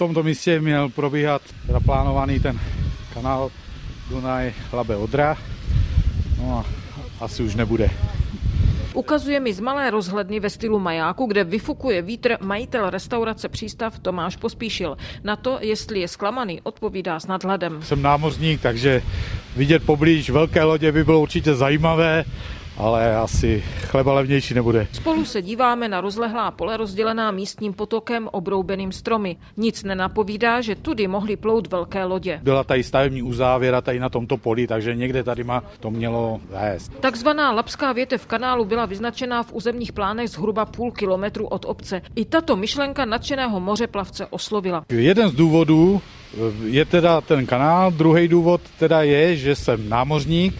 tomto místě měl probíhat teda plánovaný ten kanál Dunaj Labe Odra. No a asi už nebude. Ukazuje mi z malé rozhledny ve stylu majáku, kde vyfukuje vítr majitel restaurace Přístav Tomáš Pospíšil. Na to, jestli je zklamaný, odpovídá s nadhledem. Jsem námořník, takže vidět poblíž velké lodě by bylo určitě zajímavé, ale asi chleba levnější nebude. Spolu se díváme na rozlehlá pole rozdělená místním potokem obroubeným stromy. Nic nenapovídá, že tudy mohly plout velké lodě. Byla tady stavební uzávěra tady na tomto poli, takže někde tady má to mělo vést. Takzvaná lapská větev kanálu byla vyznačená v územních plánech zhruba půl kilometru od obce. I tato myšlenka nadšeného moře plavce oslovila. Jeden z důvodů je teda ten kanál, druhý důvod teda je, že jsem námořník,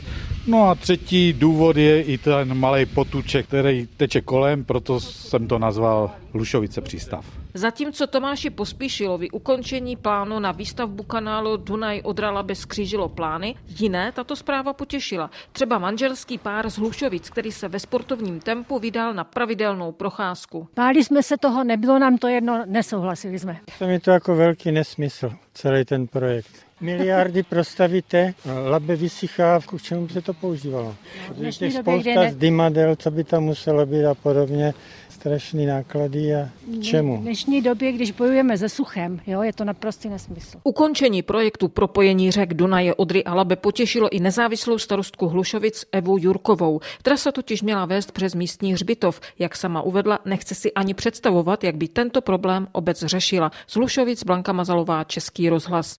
No a třetí důvod je i ten malý potuček, který teče kolem, proto jsem to nazval Lušovice přístav. Zatímco Tomáši Pospíšilovi ukončení plánu na výstavbu kanálu Dunaj Odrala bez křížilo plány, jiné tato zpráva potěšila. Třeba manželský pár z Hlušovic, který se ve sportovním tempu vydal na pravidelnou procházku. Báli jsme se toho, nebylo nám to jedno, nesouhlasili jsme. To je to jako velký nesmysl, celý ten projekt miliardy prostavíte, labe vysychá, k čemu by se to používalo? Je spousta ne... dymadel, co by tam muselo být a podobně, strašný náklady a k čemu? V dnešní době, když bojujeme se suchem, jo, je to naprostý nesmysl. Ukončení projektu propojení řek Dunaje, Odry a Labe potěšilo i nezávislou starostku Hlušovic Evu Jurkovou. Trasa totiž měla vést přes místní hřbitov. Jak sama uvedla, nechce si ani představovat, jak by tento problém obec řešila. Z Hlušovic Blanka Mazalová, Český rozhlas.